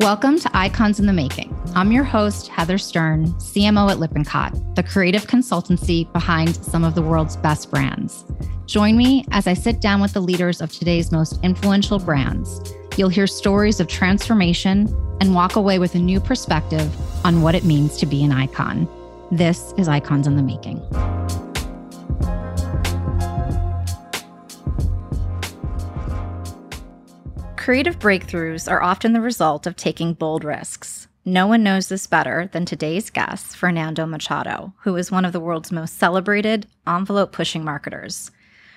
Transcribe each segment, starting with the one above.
Welcome to Icons in the Making. I'm your host, Heather Stern, CMO at Lippincott, the creative consultancy behind some of the world's best brands. Join me as I sit down with the leaders of today's most influential brands. You'll hear stories of transformation and walk away with a new perspective on what it means to be an icon. This is Icons in the Making. Creative breakthroughs are often the result of taking bold risks. No one knows this better than today's guest, Fernando Machado, who is one of the world's most celebrated envelope pushing marketers.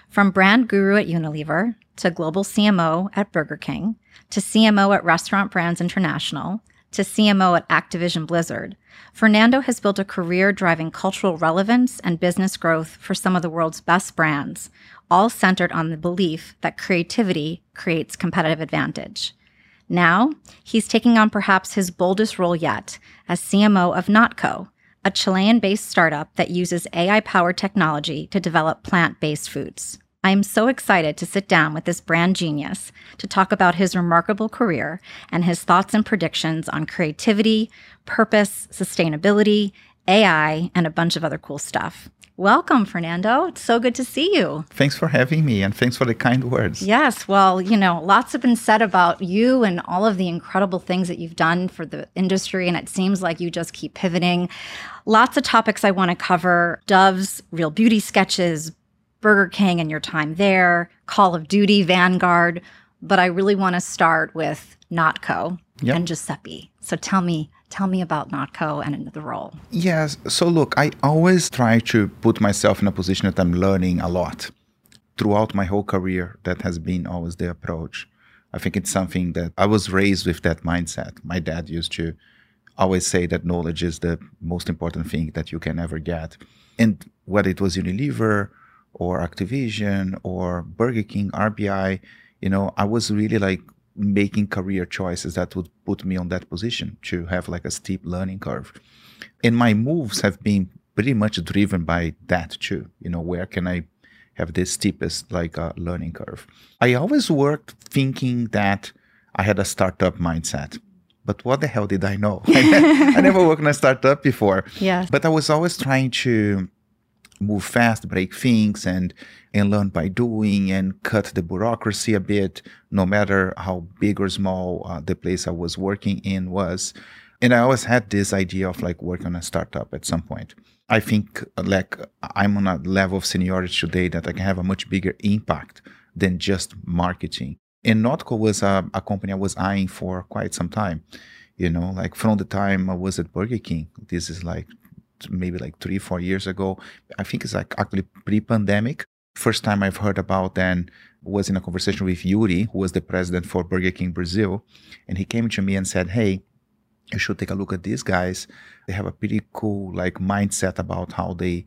From brand guru at Unilever to global CMO at Burger King to CMO at Restaurant Brands International to CMO at Activision Blizzard, Fernando has built a career driving cultural relevance and business growth for some of the world's best brands, all centered on the belief that creativity creates competitive advantage. Now, he's taking on perhaps his boldest role yet as CMO of Notco, a Chilean based startup that uses AI powered technology to develop plant based foods. I am so excited to sit down with this brand genius to talk about his remarkable career and his thoughts and predictions on creativity, purpose, sustainability, AI, and a bunch of other cool stuff. Welcome, Fernando. It's so good to see you. Thanks for having me and thanks for the kind words. Yes. Well, you know, lots have been said about you and all of the incredible things that you've done for the industry. And it seems like you just keep pivoting. Lots of topics I want to cover Dove's real beauty sketches, Burger King and your time there, Call of Duty, Vanguard. But I really want to start with Notco yep. and Giuseppe. So tell me, Tell me about Notco and the role. Yes. So, look, I always try to put myself in a position that I'm learning a lot. Throughout my whole career, that has been always the approach. I think it's something that I was raised with that mindset. My dad used to always say that knowledge is the most important thing that you can ever get. And whether it was Unilever or Activision or Burger King, RBI, you know, I was really like making career choices that would put me on that position to have like a steep learning curve. And my moves have been pretty much driven by that too. You know, where can I have the steepest like uh, learning curve? I always worked thinking that I had a startup mindset. But what the hell did I know? I never worked in a startup before. Yeah. But I was always trying to move fast, break things, and and learn by doing and cut the bureaucracy a bit, no matter how big or small uh, the place I was working in was. And I always had this idea of like working on a startup at some point. I think like I'm on a level of seniority today that I can have a much bigger impact than just marketing. And Notco was a, a company I was eyeing for quite some time. You know, like from the time I was at Burger King, this is like maybe like three, four years ago. I think it's like actually pre-pandemic. First time I've heard about then was in a conversation with Yuri, who was the president for Burger King Brazil. And he came to me and said, Hey, you should take a look at these guys. They have a pretty cool like mindset about how they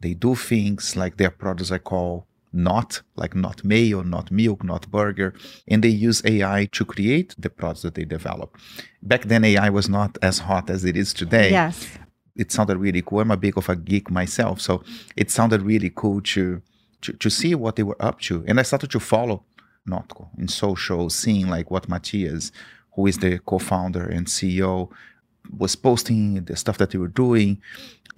they do things, like their products I call not like not mayo, not milk, not burger, and they use AI to create the products that they develop. Back then, AI was not as hot as it is today. Yes, it sounded really cool. I'm a big of a geek myself, so it sounded really cool to to, to see what they were up to. And I started to follow Notco in social, seeing like what Matthias, who is the co-founder and CEO, was posting the stuff that they were doing.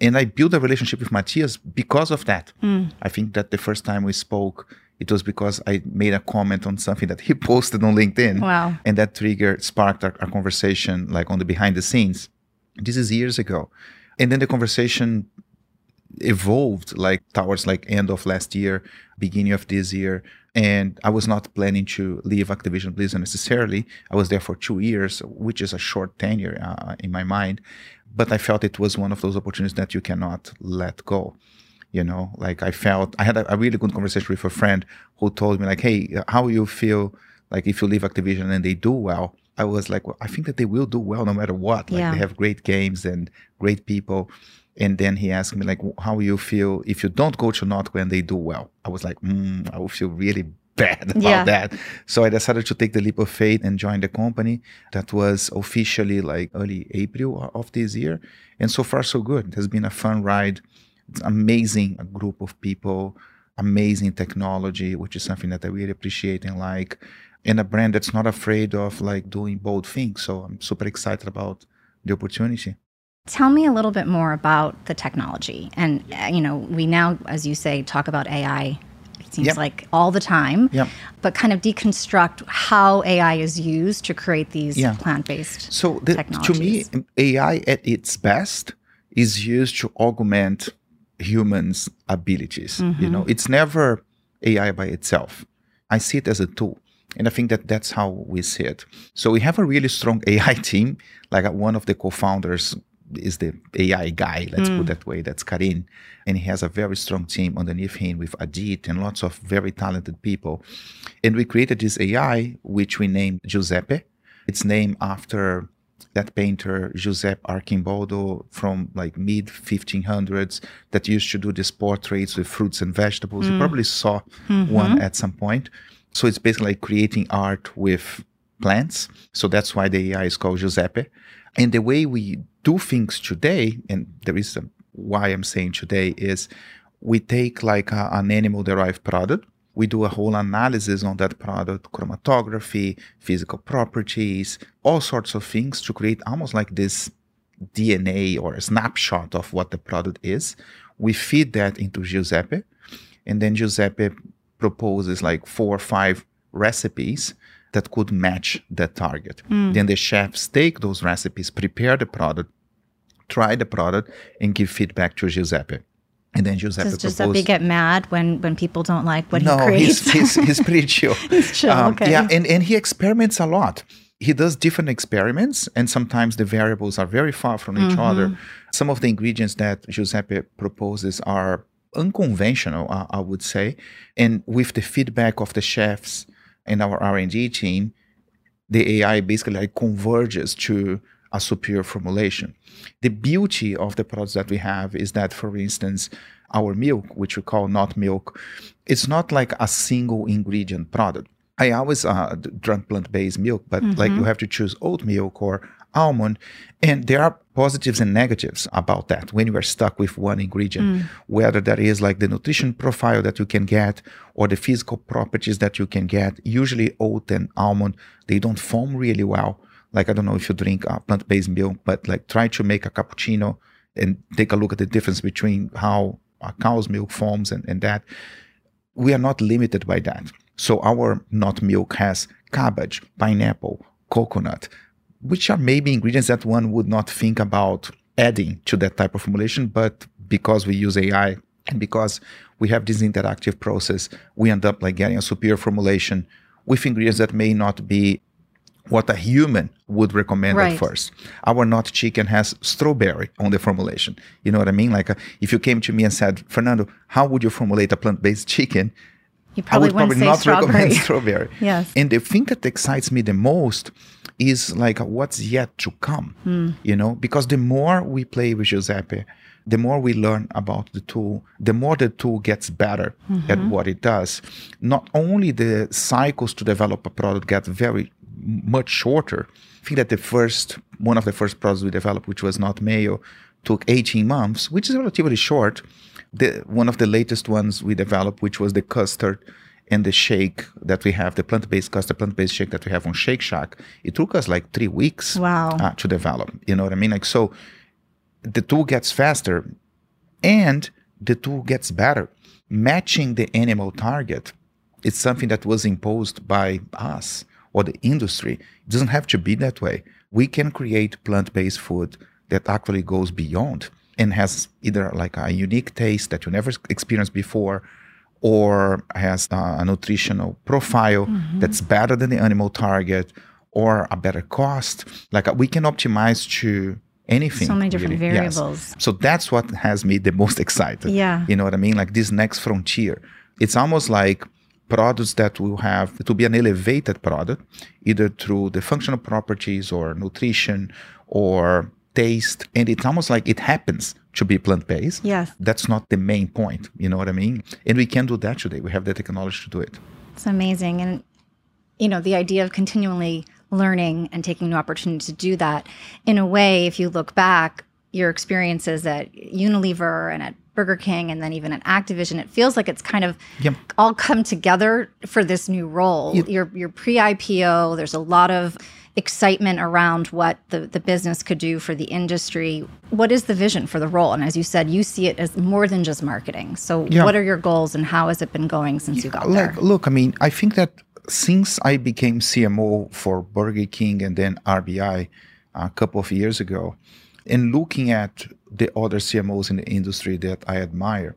And I built a relationship with Matthias because of that. Mm. I think that the first time we spoke, it was because I made a comment on something that he posted on LinkedIn. Wow. And that triggered, sparked a conversation like on the behind the scenes. This is years ago. And then the conversation evolved like towards like end of last year beginning of this year. And i was not planning to leave activision blizzard necessarily. I was there for two years which is a short tenure uh, in my mind. But i felt it was one of those opportunities that you cannot let go you know? Like i felt i had a, a really good conversation with a friend who told me like hey how you feel like if you leave activision and they do well i was like well, i think that they will do well no matter what like yeah. they have great games and great people and then he asked me like, how you feel if you don't go to Notco when they do well? I was like, mm, I will feel really bad about yeah. that. So I decided to take the leap of faith and join the company. That was officially like early April of this year. And so far, so good. It has been a fun ride. It's amazing a group of people, amazing technology, which is something that I really appreciate and like. And a brand that's not afraid of like doing bold things. So I'm super excited about the opportunity. Tell me a little bit more about the technology. And, uh, you know, we now, as you say, talk about AI, it seems Yep. like all the time, Yep. but kind of deconstruct how AI is used to create these Yeah. plant based. So the, to me. AI at its best is used to augment humans' abilities. You know, it's never AI by itself. I see it as a tool. And I think that that's how we see it. So we have a really strong AI team. Like uh, one of the co-founders is the AI guy, let's put hmm. that way. That's Karim. And he has a very strong team underneath him with Adit and lots of very talented people. And we created this AI, which we named Giuseppe. It's named after that painter Giuseppe Arcimboldo from like mid 1500s that used to do these portraits with fruits and vegetables. You hmm. probably saw mm-hmm. one at some point. So it's basically like creating art with plants. So that's why the AI is called Giuseppe. And the way we do things today, and the reason why I'm saying today is we take like a- an animal derived product we do a whole analysis on that product chromatography physical properties all sorts of things to create almost like this dna or a snapshot of what the product is we feed that into giuseppe and then giuseppe proposes like four or five recipes that could match that target then the chefs take those recipes prepare the product try the product and give feedback to giuseppe and then giuseppe Does Giuseppe get mad when, when people don't like what no, he creates? he's, he's, he's pretty chill. He's chill, okay. Um, Yeah, and, and he experiments a lot. He does different experiments, and sometimes the variables are very far from each Mm-hmm. other. Some of the ingredients that Giuseppe proposes are unconventional, I, I would say. And with the feedback of the chefs and our R&D team, the AI basically like converges to a superior formulation. The beauty of the products that we have is that, for instance, our milk, which we call not milk, it's not like a single ingredient product. I always uh, d- drank plant-based milk, but like you have to choose oat milk or almond, and there are positives and negatives about that when you are stuck with one ingredient, whether that is like the nutrition profile that you can get or the physical properties that you can get. Usually, oat and almond they don't foam really well. Like I don't know if you drink uh, plant-based milk, but like try to make a cappuccino and take a look at the difference between how a cow's milk foams and, and that we are not limited by that. So our nut milk has cabbage, pineapple, coconut, which are maybe ingredients that one would not think about adding to that type of formulation, but because we use AI and because we have this interactive process, we end up like getting a superior formulation with ingredients that may not be what a human would recommend Right. at first. Our nut chicken has strawberry on the formulation. You know what I mean? Like uh, if you came to me and said, Fernando, how would you formulate a plant-based chicken? you probably would wouldn't probably say not strawberry. recommend strawberry. Yes. And the thing that excites me the most is like what's yet to come. Hmm. You know, because the more we play with Giuseppe, the more we learn about the tool, the more the tool gets better at Mm-hmm. what it does. Not only the cycles to develop a product get very much shorter. I think that the first one of the first products we developed, which was not mayo, took 18 months, which is relatively short. The one of the latest ones we developed, which was the custard and the shake that we have, the plant-based custard, plant-based shake that we have on Shake Shack, it took us like three weeks Wow. uh, to develop. You know what I mean? Like so, the tool gets faster, and the tool gets better. Matching the animal target, it's something that was imposed by us or the industry. It doesn't have to be that way. We can create plant-based food that actually goes beyond and has either like a unique taste that you never experienced before or has a, a nutritional profile that's better than the animal target or a better cost like uh, we can optimize to anything So many different really. Yes. variables. so that's what has me the most excited Yeah. you know what i mean like this next frontier it's almost like products that will have to be an elevated product either through the functional properties or nutrition or taste and it's almost like it happens to be plant-based Yes. that's not the main point you know what i mean and we can do that today we have the technology to do it It's amazing. And, you know, the idea of continually learning and taking new opportunity to do that, in a way, if you look back, your experiences at Unilever and at Burger King and then even at Activision, it feels like it's kind of Yep. all come together for this new role. You're, you're pre IPO, there's a lot of excitement around what the, the business could do for the industry. What is the vision for the role? And as you said, you see it as more than just marketing. So, Yeah. what are your goals and how has it been going since you got there? look i mean i think that since i became cmo for burger king and then rbi a couple of years ago and looking at the other cmos in the industry that i admire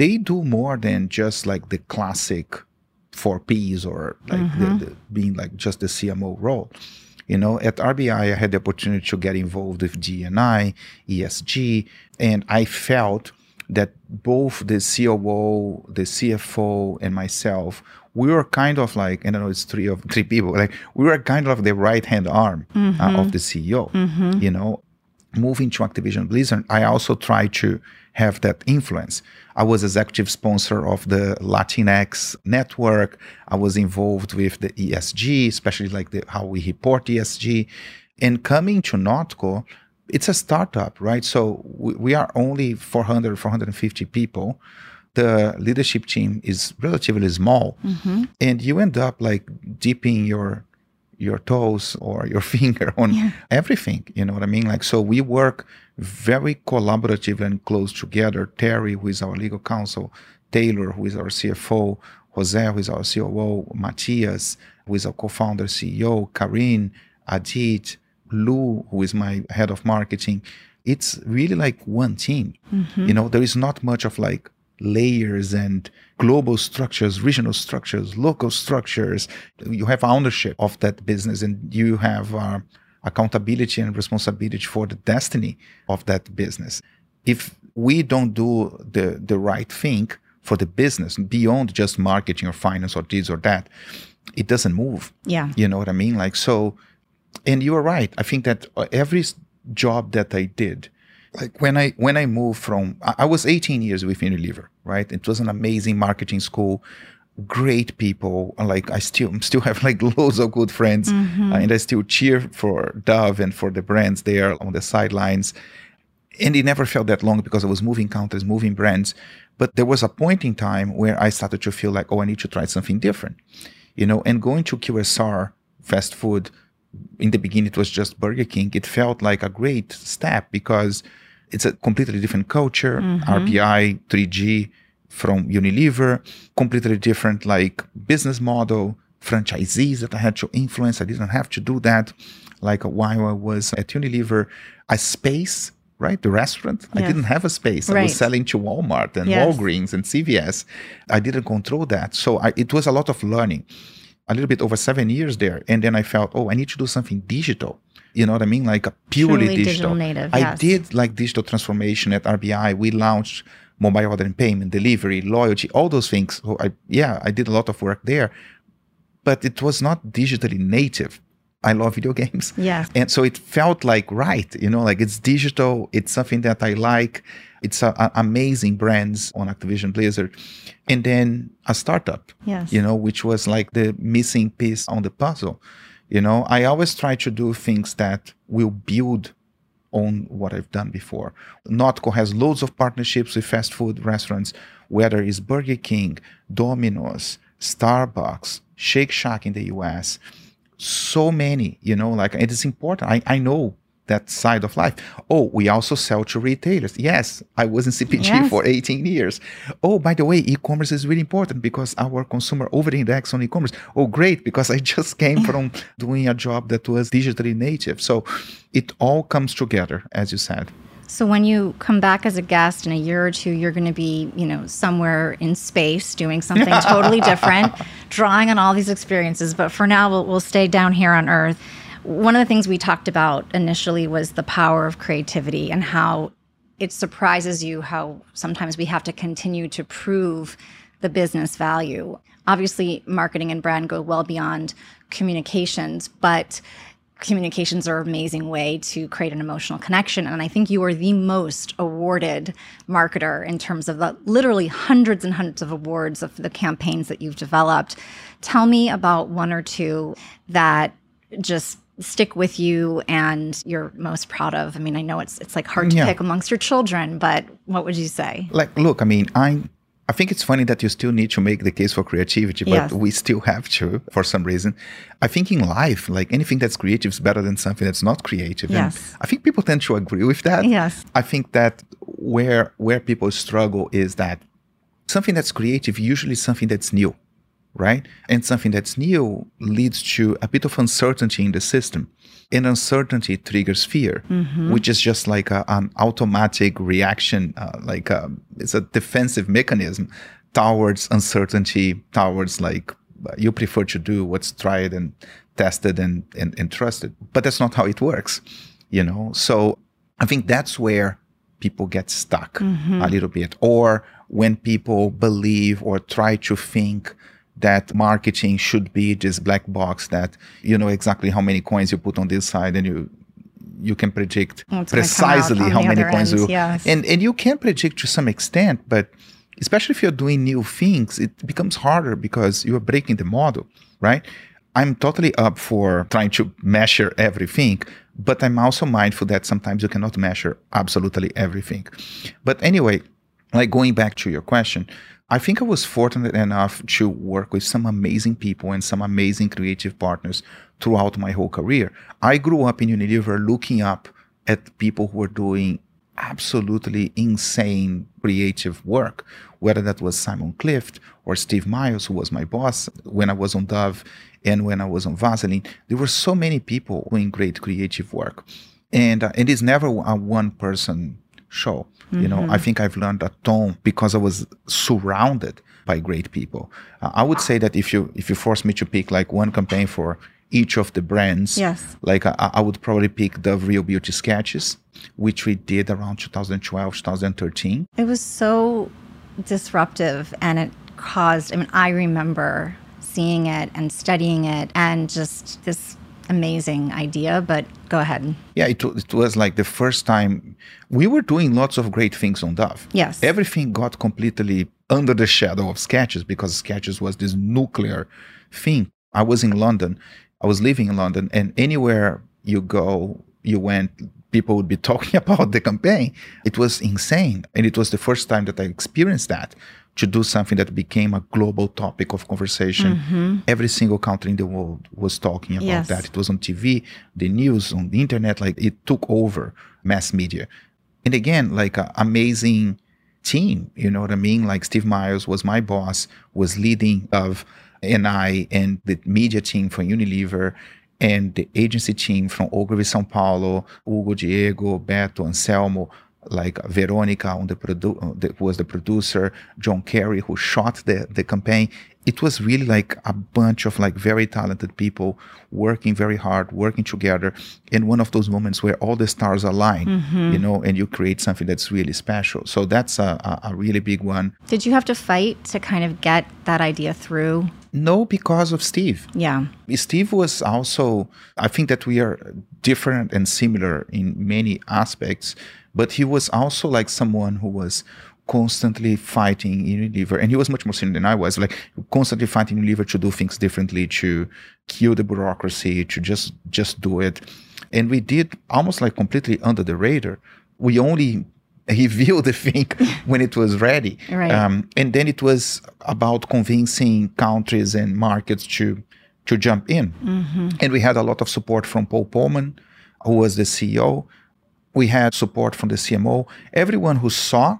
they do more than just like the classic four p's or like the, mm-hmm. the, being like just the cmo role you know at rbi i had the opportunity to get involved with dni esg and i felt that both the COO, the CFO, and myself, we were kind of like, I don't know, it's three of three people. Like we were kind of the right hand arm uh, mm-hmm. of the CEO. Mm-hmm. You know, moving to Activision Blizzard, I also tried to have that influence. I was executive sponsor of the Latinx network. I was involved with the ESG, especially like the, how we report ESG. And coming to Notco, it's a startup, right? So we, we are only 400, 450 people. The leadership team is relatively small, mm-hmm. and you end up like dipping your your toes or your finger on everything. You know what I mean? Like, so we work very collaborative and close together. Terry, who is our legal counsel, Taylor, who is our CFO, Jose, who is our COO, Matthias, who is our co-founder, CEO, Karim, Adit, Lou, who is my head of marketing. It's really like one team. Mm-hmm. You know, there is not much of like layers and global structures, regional structures, local structures. You have ownership of that business and you have uh, accountability and responsibility for the destiny of that business. If we don't do the, the right thing for the business beyond just marketing or finance or this or that, it doesn't move. Yeah. You know what I mean? Like, so, and you are right. I think that uh, every job that I did, like when I when I moved from I was 18 years with Unilever, right? It was an amazing marketing school, great people. Like I still still have like loads of good friends, uh, and I still cheer for Dove and for the brands there on the sidelines. And it never felt that long because I was moving countries, moving brands. But there was a point in time where I started to feel like, oh, I need to try something different, you know. And going to QSR fast food in the beginning it was just Burger King. It felt like a great step because it's a completely different culture. Mm-hmm. RBI, 3G from Unilever, completely different like business model, franchisees that I had to influence. I didn't have to do that. Like while I was at Unilever, a space, right? The restaurant. I didn't have a space. I was selling to Walmart and Yes. Walgreens and CVS. I didn't control that. So I, it was a lot of learning a little bit over seven years there. And then I felt, oh, I need to do something digital. You know what I mean? Like a purely Truly digital native, I yes. did like digital transformation at RBI. We launched mobile order and payment, delivery, loyalty, all those things. So I, yeah, I did a lot of work there, but it was not digitally native. I love video games. Yes. And so it felt like right, you know, like it's digital. It's something that I like. It's a, a- amazing brands on Activision Blizzard. And then a startup, Yes. you know, which was like the missing piece on the puzzle. You know, I always try to do things that will build on what I've done before. Notco has loads of partnerships with fast food restaurants, whether it's Burger King, Domino's, Starbucks, Shake Shack in the US. So many, you know, like it is important. I, I know that side of life. Oh, we also sell to retailers. Yes, I was in CPG Yes. for 18 years. Oh, by the way, e-commerce is really important because our consumer over-index on e-commerce. Oh, great, because I just came from doing a job that was digitally native. So it all comes together, as you said. So when you come back as a guest in a year or two, you're going to be, you know, somewhere in space doing something totally different, drawing on all these experiences. But for now, we'll, we'll stay down here on Earth. One of the things we talked about initially was the power of creativity and how it surprises you how sometimes we have to continue to prove the business value. Obviously, marketing and brand go well beyond communications, but communications are an amazing way to create an emotional connection. And I think you are the most awarded marketer in terms of the literally hundreds and hundreds of awards of the campaigns that you've developed. Tell me about one or two that just stick with you and you're most proud of? I mean, I know it's it's like hard to Yeah. pick amongst your children, but what would you say? like look i mean i i think it's funny that you still need to make the case for creativity but Yes. we still have to for some reason i think in life like anything that's creative is better than something that's not creative Yes. and i think people tend to agree with that Yes. i think that where where people struggle is that something that's creative usually is something that's new right? And something that's new leads to a bit of uncertainty in the system. And uncertainty triggers fear which is just like a, an automatic reaction uh, like a, it's a defensive mechanism towards uncertainty towards like uh, you prefer to do what's tried and tested and, and, and trusted. But that's not how it works you know? So i think that's where people get stuck a little bit. Or when people believe or try to think that marketing should be this black box that you know exactly how many coins you put on this side and you you can predict What's gonna come out precisely how many coins end, you yes. and and you can predict to some extent but especially if you're doing new things it becomes harder because you are breaking the model right i'm totally up for trying to measure everything but i'm also mindful that sometimes you cannot measure absolutely everything but anyway like going back to your question i think i was fortunate enough to work with some amazing people and some amazing creative partners throughout my whole career i grew up in unilever looking up at people who were doing absolutely insane creative work, whether that was Simon Clift or Steve Miles, who was my boss when I was on Dove and when I was on Vaseline. There were so many people doing great creative work. And uh, it is never a one person show. You know, I think I've learned a ton because I was surrounded by great people. Uh, I would say that if you if you force me to pick like one campaign for each of the brands, Yes. like I, I would probably pick the Real Beauty sketches, which we did around 2012, 2013. It was so disruptive and it caused, I mean, I remember seeing it and studying it and just this amazing idea, but go ahead. Yeah, it, it was like the first time we were doing lots of great things on Dove. Yes. Everything got completely under the shadow of Sketches because Sketches was this nuclear thing. I was in London, I was living in London, and anywhere you go, you went, people would be talking about the campaign. It was insane. And it was the first time that I experienced that to do something that became a global topic of conversation. Mm-hmm. Every single country in the world was talking about Yes. that. It was on TV, the news, on the internet, like it took over mass media. And again, like an amazing team, you know what I mean? Like Steve Miles was my boss, was leading of NI and the media team from Unilever and the agency team from Ogilvy São Paulo, Hugo Diego, Beto, Anselmo, like Veronica on the produ- uh, that was the producer, John Carey who shot the, the campaign. It was really like a bunch of like very talented people working very hard, working together. in one of those moments where all the stars align, mm-hmm. you know, and you create something that's really special. So that's a, a, a really big one. Did you have to fight to kind of get that idea through? No, because of Steve. Yeah. Steve was also, I think that we are different and similar in many aspects, but he was also like someone who was constantly fighting in Unilever, and he was much more senior than I was, like constantly fighting Unilever to do things differently, to kill the bureaucracy, to just just do it. And we did almost like completely under the radar. We only revealed the thing when it was ready. Right. Um, and then it was about convincing countries and markets to to jump in. And we had a lot of support from Paul Polman, who was the CEO. We had support from the CMO. Everyone who saw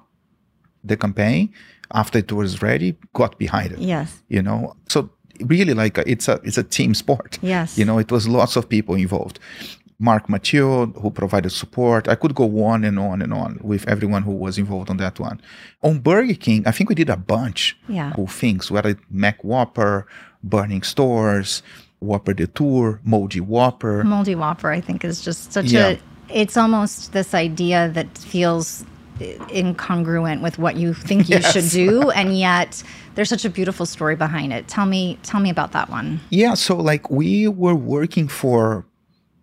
the campaign after it was ready got behind it. Yes. You know, so really like a, it's a it's a team sport. Yes. You know, it was lots of people involved. Marc Mathieu, who provided support. I could go on and on and on with everyone who was involved on that one. On Burger King, I think we did a bunch Yeah. of things, whether it McWhopper, Burning Stores, Whopper Detour, Moldy Whopper. Moldy Whopper, I think, is just such Yeah. a. It's almost this idea that feels incongruent with what you think you should do, and yet there's such a beautiful story behind it. Tell me, tell me about that one. Yeah, so like we were working for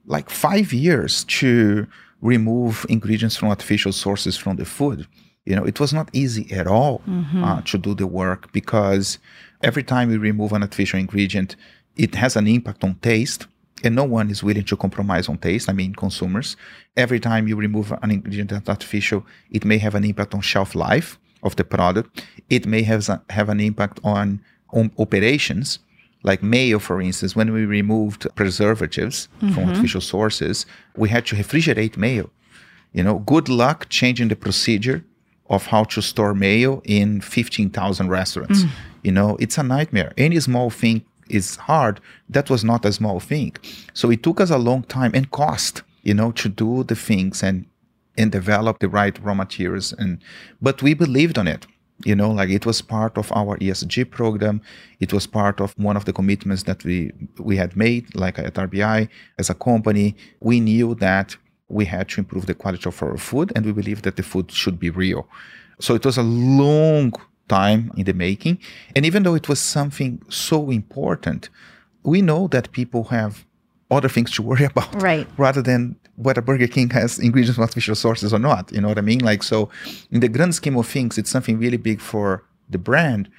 like five years to remove ingredients from artificial sources from the food. You know, it was not easy at all uh, to do the work because every time we remove an artificial ingredient, it has an impact on taste and no one is willing to compromise on taste. I mean, consumers. Every time you remove an ingredient that's artificial, it may have an impact on shelf life of the product. It may have have an impact on, on operations, like mayo, for instance. When we removed preservatives mm-hmm. from artificial sources, we had to refrigerate mayo. You know, good luck changing the procedure of how to store mayo in 15,000 restaurants. Mm. You know, it's a nightmare. Any small thing is hard. That was not a small thing. So it took us a long time and cost, you know, to do the things and and develop the right raw materials and but we believed on it you know like it was part of our esg program it was part of one of the commitments that we we had made like at rbi as a company we knew that we had to improve the quality of our food and we believe that the food should be real so it was a long time in the making. And even though it was something so important we know that people have other things to worry about right. rather than whether burger king has ingredients from artificial sources or not you know what i mean? Like so in the grand scheme of things it's something really big for the brand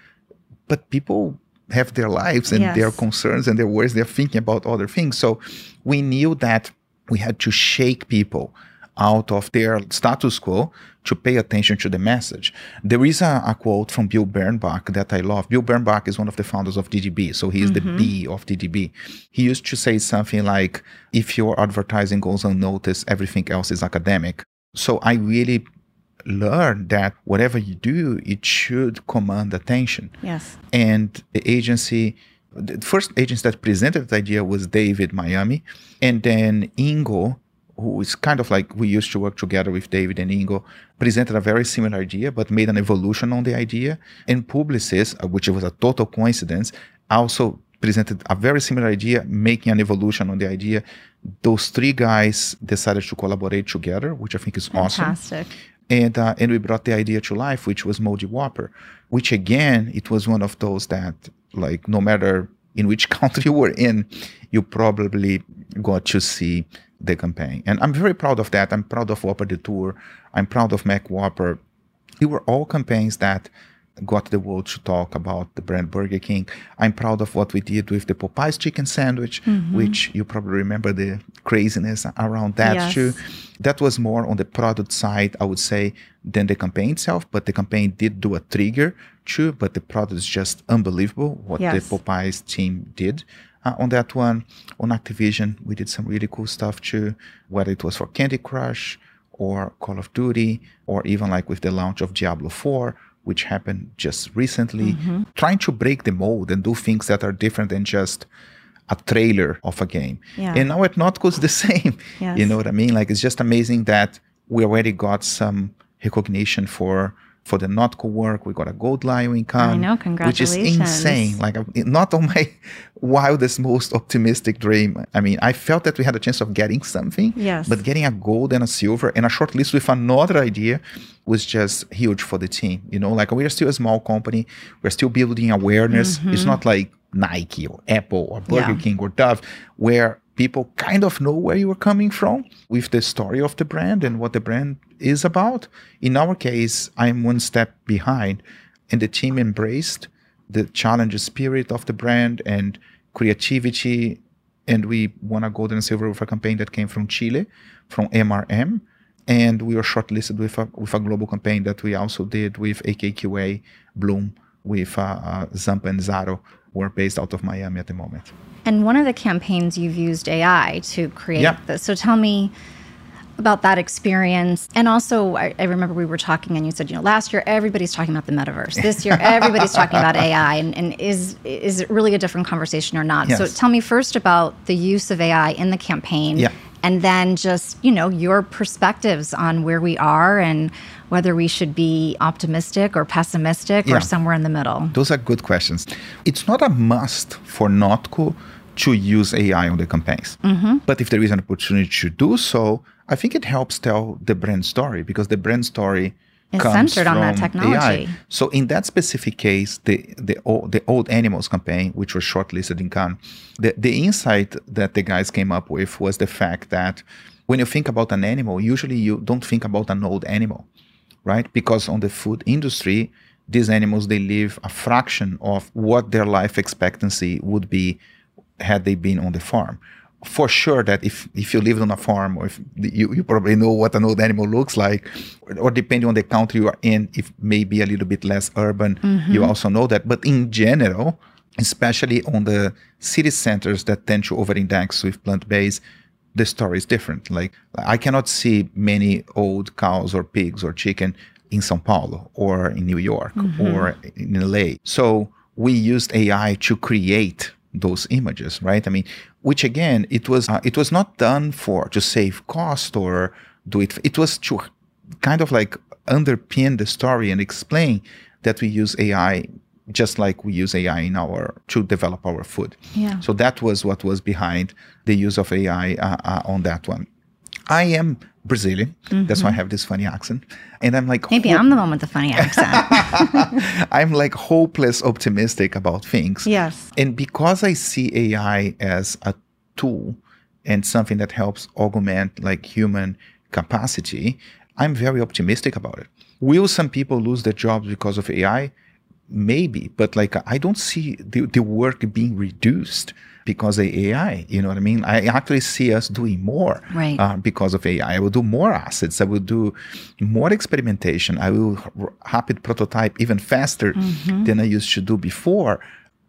but people have their lives and yes. their concerns and their worries they're thinking about other things. So we knew that we had to shake people out of their status quo to pay attention to the message. There is a, a, quote from Bill Bernbach that I love. Bill Bernbach is one of the founders of DDB, so he is mm-hmm. the B of DDB. He used to say something like, if your advertising goes unnoticed, everything else is academic. So I really learned that whatever you do, it should command attention. Yes. And the agency the first agency that presented the idea was David Miami, and then Ingo who is kind of like we used to work together with David and Ingo, presented a very similar idea, but made an evolution on the idea. And Publicis, uh, which was a total coincidence, also presented a very similar idea, making an evolution on the idea. Those three guys decided to collaborate together, which I think is Fantastic. awesome. And uh, and we brought the idea to life, which was Moldy Whopper, which again, it was one of those that like no matter in which country you were in, you probably got to see the campaign. And I'm very proud of that. I'm proud of Whopper Detour. I'm proud of McWhopper. They were all campaigns that got the world to talk about the brand Burger King. I'm proud of what we did with the Popeyes chicken sandwich, mm-hmm. which you probably remember the craziness around that yes. too. That was more on the product side, I would say, than the campaign itself. But the campaign did do a trigger too. But the product is just unbelievable what yes. the Popeyes team did uh, on that one. On Activision, we did some really cool stuff too, whether it was for Candy Crush or Call of Duty, or even like with the launch of Diablo 4, which happened just recently, mm-hmm. trying to break the mold and do things that are different than just a trailer of a game. Yeah. And now at Notco it's the same. Yes. You know what I mean? Like it's just amazing that we already got some recognition for for the Notco work. We got a gold lion in Cannes. I know, congratulations. Which is insane. Like not on my wildest, most optimistic dream. I mean, I felt that we had a chance of getting something. Yes. But getting a gold and a silver and a short list with another idea was just huge for the team. You know, like we're still a small company. We're still building awareness. Mm-hmm. It's not like Nike or Apple or Burger yeah. King or Dove, where people kind of know where you are coming from with the story of the brand and what the brand is about. In our case, I'm one step behind, and the team embraced the challenge spirit of the brand and creativity. And we won a gold and silver with a campaign that came from Chile, from MRM. And we were shortlisted with a, with a global campaign that we also did with AKQA, Bloom, with uh, Zampa and Zaro, who are based out of Miami at the moment. And one of the campaigns you've used AI to create yeah. this. So tell me about that experience. And also, I, I, remember we were talking, and you said, you know, last year everybody's talking about the metaverse. This year everybody's talking about AI, and, and, is is it really a different conversation or not? Yes. So tell me first about the use of AI in the campaign, yeah. and then just you know your perspectives on where we are and whether we should be optimistic or pessimistic yeah. or somewhere in the middle. Those are good questions. It's not a must for Notco to use AI on the campaigns. Mm-hmm. But if there is an opportunity to do so, I think it helps tell the brand story because the brand story is centered on that technology. AI. So in that specific case, the the old, the old animals campaign, which was shortlisted in Cannes, the the insight that the guys came up with was the fact that when you think about an animal, usually you don't think about an old animal, right? Because on the food industry, these animals they live a fraction of what their life expectancy would be had they been on the farm for sure that if if you live on a farm or if you, you probably know what an old animal looks like or depending on the country you are in if maybe a little bit less urban mm-hmm. you also know that but in general especially on the city centers that tend to over-index with plant-based the story is different like i cannot see many old cows or pigs or chicken in sao paulo or in new york mm-hmm. or in la so we used ai to create those images, right? I mean, which again, it was uh, it was not done for to save cost or do it. It was to kind of like underpin the story and explain that we use AI just like we use AI in our to develop our food. Yeah. So that was what was behind the use of AI uh, uh, on that one. I am Brazilian. Mm-hmm. That's why I have this funny accent. And I'm like, maybe I'm the one with the funny accent. I'm like hopeless optimistic about things. Yes. And because I see AI as a tool and something that helps augment like human capacity, I'm very optimistic about it. Will some people lose their jobs because of AI? Maybe, but like I don't see the, the work being reduced because of AI. You know what I mean? I actually see us doing more right. uh, because of AI. I will do more assets. I will do more experimentation. I will happy prototype even faster mm-hmm. than I used to do before.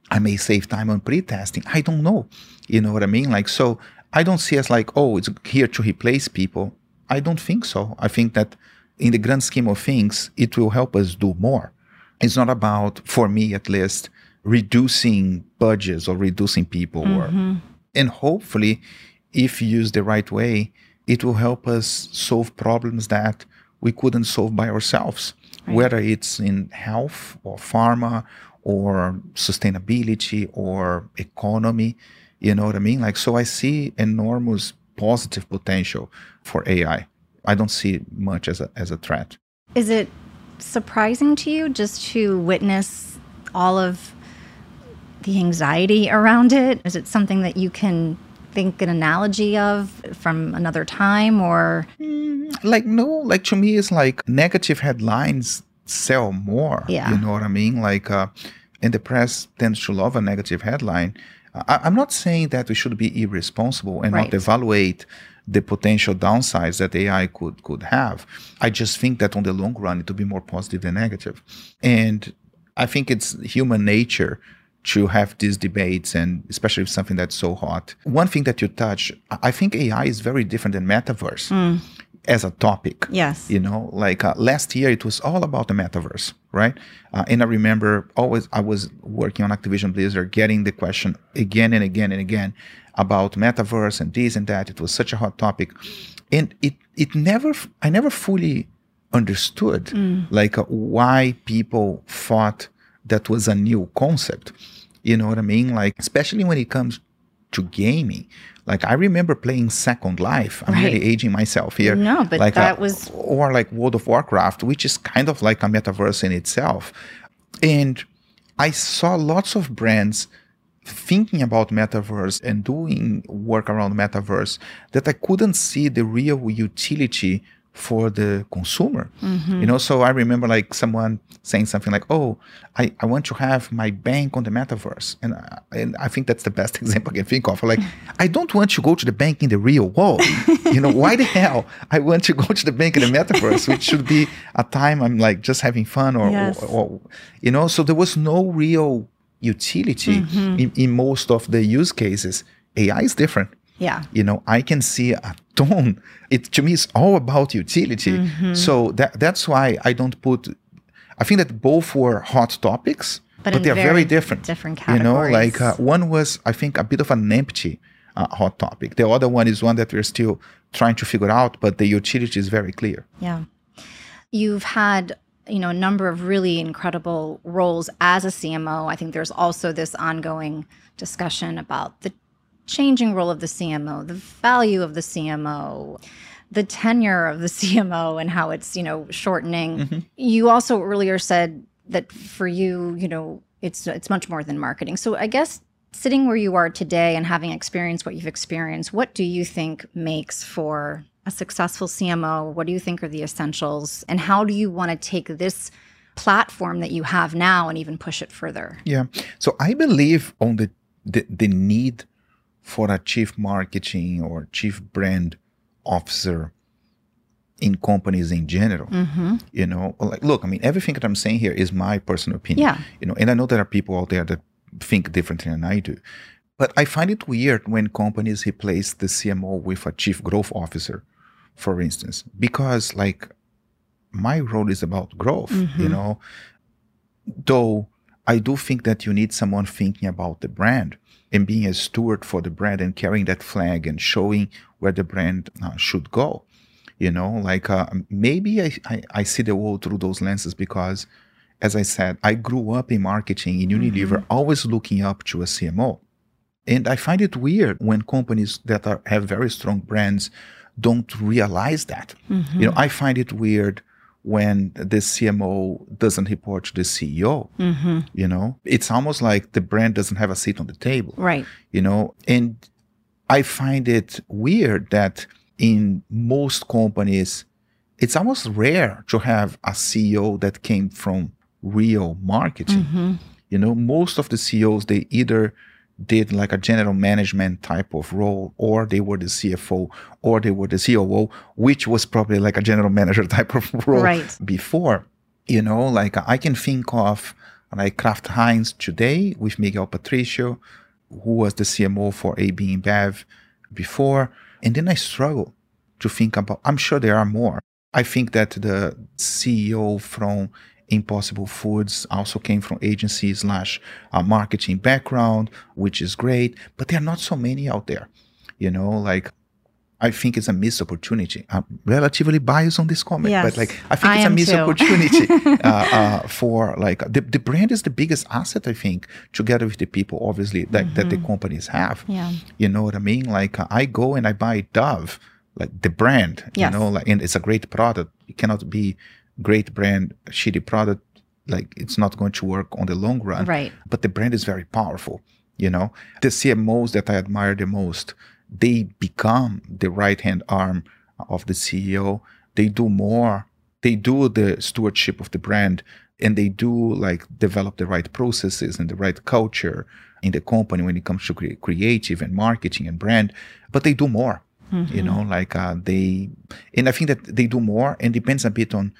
I may save time on pre-testing. I don't know. You know what I mean? Like so. I don't see us like, oh, it's here to replace people. I don't think so. I think that in the grand scheme of things, it will help us do more. It's not about, for me at least, reducing budgets or reducing people mm-hmm. or and hopefully if used the right way it will help us solve problems that we couldn't solve by ourselves. Right. whether it's in health or pharma or sustainability or economy you know what i mean? Like so i see enormous positive potential for ai i. Don't see much as a as a threat. Is it surprising to you just to witness all of the anxiety around it? Is it something that you can think an analogy of from another time or mm, like no like to me it's like negative headlines sell more yeah you know what i mean like uh and the press tends to love a negative headline I, am not saying that we should be irresponsible and right. not evaluate the potential downsides that AI could could have. I just think that on the long run, it will be more positive than negative. And I think it's human nature to have these debates and especially with something that's so hot. One thing that you touch, I think AI is very different than metaverse. Mm. As a topic, yes, you know, like uh, last year it was all about the metaverse, right? Uh, and I remember always I was working on Activision Blizzard, getting the question again and again and again about metaverse and this and that. It was such a hot topic, and it it never I never fully understood mm. like uh, why people thought that was a new concept. You know what I mean? Like, especially when it comes to gaming. Like I remember playing Second Life. I'm right. really aging myself here. No, but like that a, was or like World of Warcraft, which is kind of like a metaverse in itself. And I saw lots of brands thinking about metaverse and doing work around metaverse that I couldn't see the real utility for the consumer. Mm-hmm. you know so i remember like someone saying something like oh i, I want to have my bank on the metaverse. And, uh, and i think that's the best example i can think of. Like i don't want to go to the bank in the real world. You know why the hell i want to go to the bank in the metaverse which should be a time i'm like just having fun or, yes. or, or you know? So there was no real utility mm-hmm. in, in most of the use cases ai is different yeah. You know, I can see a tone. It to me is all about utility. Mm-hmm. So that that's why I don't put I think that both were hot topics, but, but they're very, very, different. Different categories. You know, like uh, one was I think a bit of an empty uh, hot topic. The other one is one that we're still trying to figure out, but the utility is very clear. Yeah. You've had you know a number of really incredible roles as a CMO. I think there's also this ongoing discussion about the changing role of the CMO, the value of the CMO, the tenure of the CMO and how it's, you know, shortening. Mm-hmm. You also earlier said that for you, you know, it's it's much more than marketing. So I guess sitting where you are today and having experienced what you've experienced, what do you think makes for a successful CMO? What do you think are the essentials? And how do you want to take this platform that you have now and even push it further? Yeah. So I believe on the the, the need for a chief marketing or chief brand officer in companies in general. Mm-hmm. You know, like look, I mean, everything that I'm saying here is my personal opinion. Yeah. You know, and I know there are people out there that think differently than I do. But I find it weird when companies replace the CMO with a chief growth officer, for instance, because like my role is about growth, you know. Though I do think that you need someone thinking about the brand and being a steward for the brand and carrying that flag and showing where the brand uh, should go. You know, like uh, maybe I, I, I see the world through those lenses because, as I said, I grew up in marketing in Unilever, always looking up to a CMO. And I find it weird when companies that are, have very strong brands don't realize that. Mm-hmm. You know, I find it weird when the CMO doesn't report to the CEO. Mm-hmm. You know, it's almost like the brand doesn't have a seat on the table. Right. You know, and I find it weird that in most companies, it's almost rare to have a CEO that came from real marketing. Mm-hmm. You know, most of the CEOs, they either did like a general management type of role, or they were the CFO, or they were the COO, which was probably like a general manager type of role Right. before. You know, like I can think of like Kraft Heinz today with Miguel Patricio, who was the CMO for AB InBev before. And then I struggle to think about, I'm sure there are more. I think that the CEO from Impossible Foods also came from agency slash uh, marketing background, which is great, but there are not so many out there. You know, like I think it's a missed opportunity. I'm relatively biased on this comment, Yes, but like I think I it's a missed too. opportunity uh, uh, for like the, the brand is the biggest asset I think together with the people obviously that, that the companies have. Mm-hmm. Yeah. You know what I mean? Like uh, I go and I buy Dove, like the brand, Yes. you know, like and it's a great product. It cannot be great brand, shitty product. Like it's not going to work on the long run. Right. But the brand is very powerful. You know, the CMOs that I admire the most, they become the right hand arm of the CEO. They do more. They do the stewardship of the brand and they do like develop the right processes and the right culture in the company when it comes to cre- creative and marketing and brand but they do more you know like uh, they and i think that they do more and depends a bit on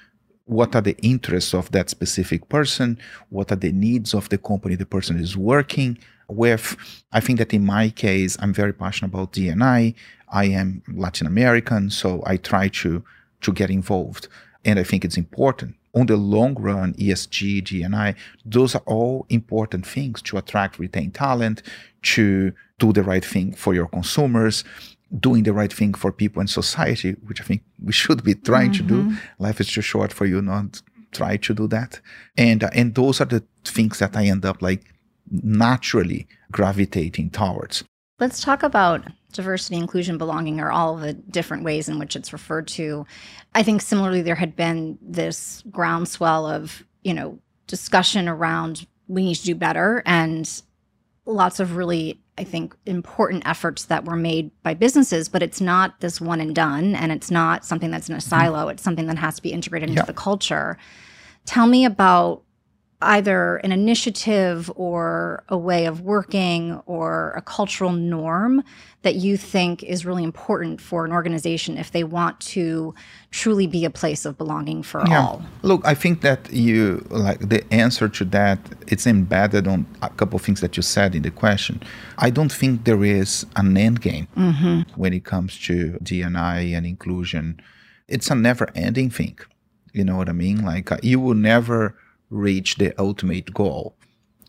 what are the interests of that specific person? What are the needs of the company the person is working with? I think that in my case i'm very passionate about dni i. Am latin american so i try to to get involved. And i think it's important. On the long run esg dni those are all important things to attract retain talent to do the right thing for your consumers doing the right thing for people and society, which I think we should be trying to do. Life is too short for you not try to do that. And uh, and those are the things that I end up like naturally gravitating towards. Let's talk about diversity, inclusion, belonging, or all the different ways in which it's referred to. I think similarly, there had been this groundswell of, you know, discussion around we need to do better and lots of really, I think, important efforts that were made by businesses, but it's not this one and done. And it's not something that's in a mm-hmm. silo. It's something that has to be integrated into Yeah. the culture. Tell me about either an initiative or a way of working or a cultural norm that you think is really important for an organization if they want to truly be a place of belonging for all. Look, I think that you like the answer to that. It's embedded on a couple of things that you said in the question. I don't think there is an end game when it comes to DNI and inclusion. It's a never-ending thing. You know what I mean? Like uh, you will never reach the ultimate goal.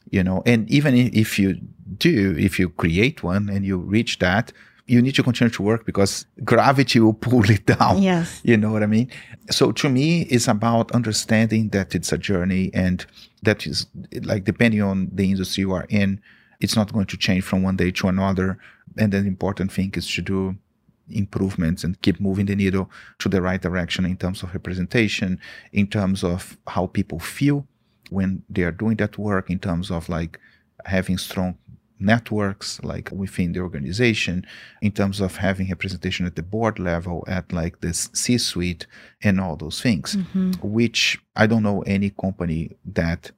You know, and even if you do, if you create one and you reach that, you need to continue to work because gravity will pull it down. Yes. You know what I mean? So to me, it's about understanding that it's a journey and that is like depending on the industry you are in, it's not going to change from one day to another. And the important thing is to do improvements and keep moving the needle to the right direction in terms of representation, in terms of how people feel when they are doing that work, in terms of like having strong networks like within the organization in terms of having representation at the board level at like this c suite and all those things mm-hmm. which i don't know any company that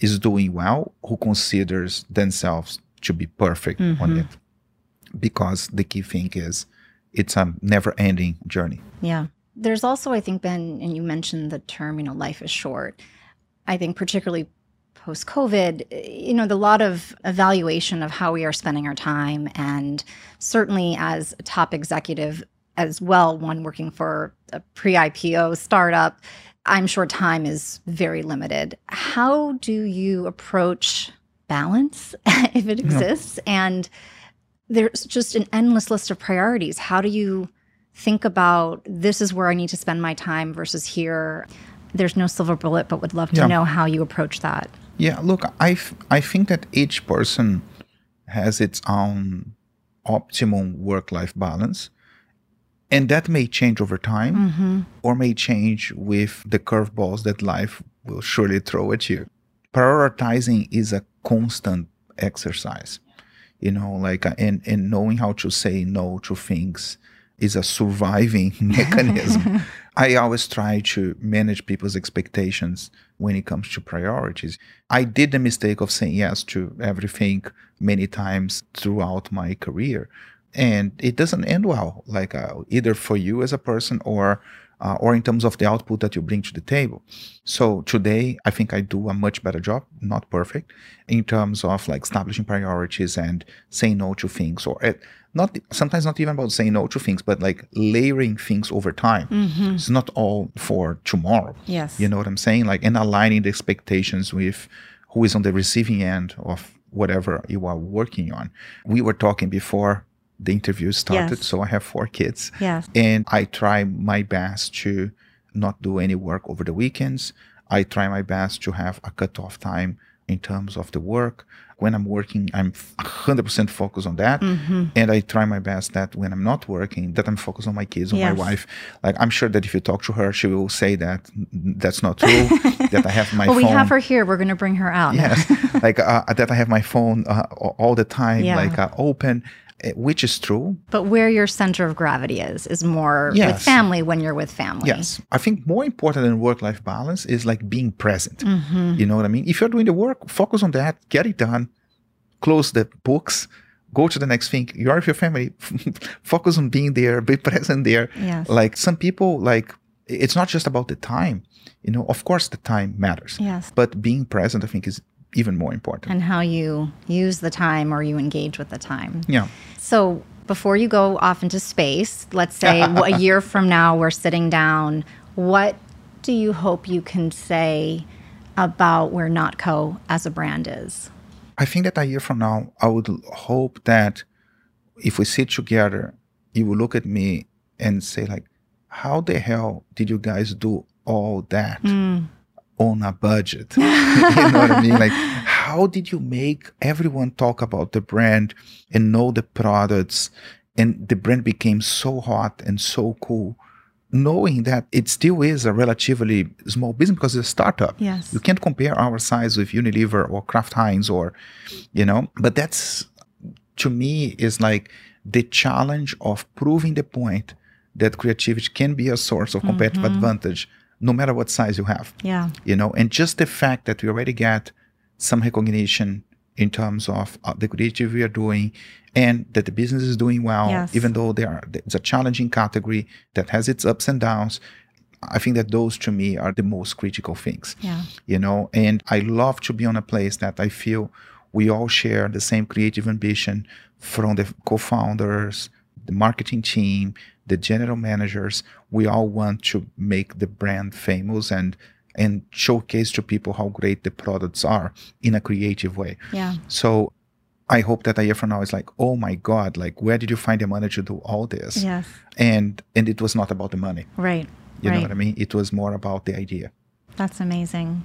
is doing well who considers themselves to be perfect on mm-hmm. it because the key thing is it's a never ending journey. Yeah. There's also, I think, Ben, and you mentioned the term, you know, life is short. I think, particularly post COVID, you know, the lot of evaluation of how we are spending our time. And certainly as a top executive as well, one working for a pre IPO startup, I'm sure time is very limited. How do you approach balance if it exists? Yeah. And there's just an endless list of priorities. How do you think about this is where I need to spend my time versus here? There's no silver bullet, but would love to yeah. know how you approach that. Yeah, look, I, I think that each person has its own optimum work life balance. And that may change over time mm-hmm. or may change with the curveballs that life will surely throw at you. Prioritizing is a constant exercise, you know, like, uh, and, and knowing how to say no to things is a surviving mechanism. I always try to manage people's expectations when it comes to priorities. I did the mistake of saying yes to everything many times throughout my career and it doesn't end well like uh, either for you as a person or uh, or in terms of the output that you bring to the table so today i think i do a much better job not perfect in terms of like establishing priorities and saying no to things or uh, not sometimes not even about saying no to things but like layering things over time mm-hmm. it's not all for tomorrow yes you know what i'm saying like and aligning the expectations with who is on the receiving end of whatever you are working on we were talking before the interview started. Yes. So I have four kids. Yes. And I try my best to not do any work over the weekends. I try my best to have a cutoff time in terms of the work. When I'm working, I'm 100% focused on that. Mm-hmm. And I try my best that when I'm not working, that I'm focused on my kids, on yes. my wife. Like, I'm sure that if you talk to her, she will say that that's not true, that I have my well, phone. we have her here. We're going to bring her out. Yes. like, uh, that I have my phone uh, all the time, yeah. like uh, open which is true. But where your center of gravity is, is more yes. with family when you're with family. Yes. I think more important than work life balance is like being present. Mm-hmm. You know what I mean? If you're doing the work, focus on that, get it done, close the books, go to the next thing. You're with your family, focus on being there, be present there. Yes. Like some people, like, it's not just about the time. You know, of course, the time matters. Yes. But being present, I think, is even more important. And how you use the time or you engage with the time. Yeah. So before you go off into space, let's say a year from now we're sitting down, what do you hope you can say about where NotCo as a brand is? I think that a year from now, I would hope that if we sit together, you will look at me and say like, how the hell did you guys do all that? Mm on a budget. you know what I mean? Like, how did you make everyone talk about the brand and know the products? And the brand became so hot and so cool, knowing that it still is a relatively small business because it's a startup. Yes. You can't compare our size with Unilever or Kraft Heinz or, you know, but that's to me is like the challenge of proving the point that creativity can be a source of competitive mm-hmm. advantage no matter what size you have. Yeah. You know, and just the fact that we already get some recognition in terms of uh, the creative we are doing and that the business is doing well, yes. even though there are, it's a challenging category that has its ups and downs. I think that those to me are the most critical things. Yeah. You know, and I love to be on a place that I feel we all share the same creative ambition from the co-founders, the marketing team, the general managers, we all want to make the brand famous and and showcase to people how great the products are in a creative way. Yeah. So I hope that a year from now is like, oh my God, like where did you find the money to do all this? Yes. And and it was not about the money. Right. You right. know what I mean? It was more about the idea. That's amazing.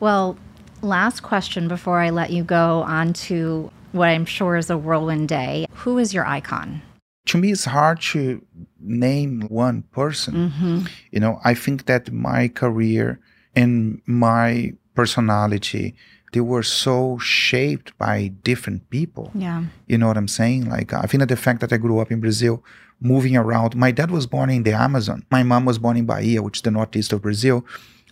Well, last question before I let you go on to what I'm sure is a whirlwind day. Who is your icon? To me, it's hard to name one person. Mm-hmm. You know, I think that my career and my personality, they were so shaped by different people. Yeah. You know what I'm saying? Like, I think that the fact that I grew up in Brazil, moving around, my dad was born in the Amazon. My mom was born in Bahia, which is the northeast of Brazil.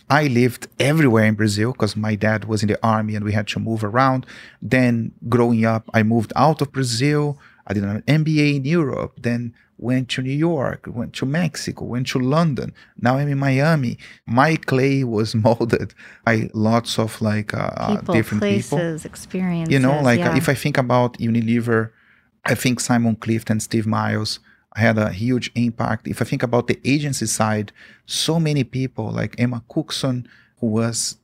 I lived everywhere in Brazil because my dad was in the army and we had to move around. Then growing up, I moved out of Brazil I did an MBA in Europe, then went to New York, went to Mexico, went to London. Now I'm in Miami. My clay was molded by lots of like uh, people, different places, people. experiences. You know, like uh, yeah. if I think about Unilever, I think Simon Clift and Steve Miles had a huge impact. If I think about the agency side, so many people like Emma Cookson, who was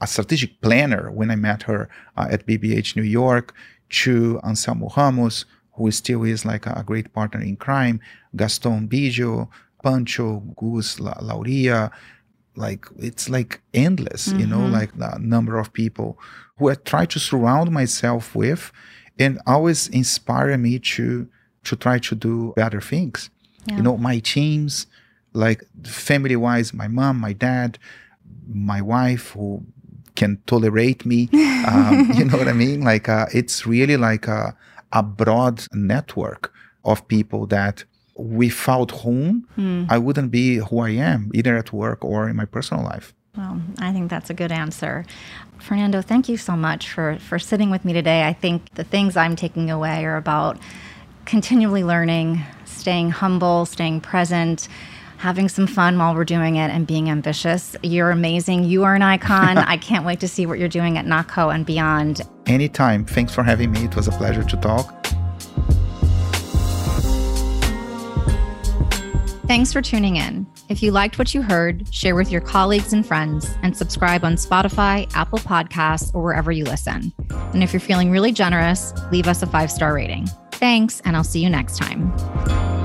a strategic planner when I met her uh, at BBH New York, to Anselmo Ramos, who still is like a great partner in crime, Gaston Bigio, Pancho, Gus, La- Lauria, like it's like endless, you know, Mhm. like the number of people who I try to surround myself with and always inspire me to to try to do better things. Yeah. You know, my teams, like family wise, my mom, my dad, my wife who can tolerate me. Um, you know what I mean? Like uh, it's really like a, a broad network of people that without whom Hmm. I wouldn't be who I am, either at work or in my personal life. Well, I think that's a good answer. Fernando, thank you so much for, for sitting with me today. I think the things I'm taking away are about continually learning, staying humble, staying present, having some fun while we're doing it, and being ambitious. You're amazing. You are an icon. I can't wait to see what you're doing at NotCo and beyond. Anytime. Thanks for having me. It was a pleasure to talk. Thanks for tuning in. If you liked what you heard, share with your colleagues and friends, and subscribe on Spotify, Apple Podcasts, or wherever you listen. And if you're feeling really generous, leave us a five star rating. Thanks, and I'll see you next time.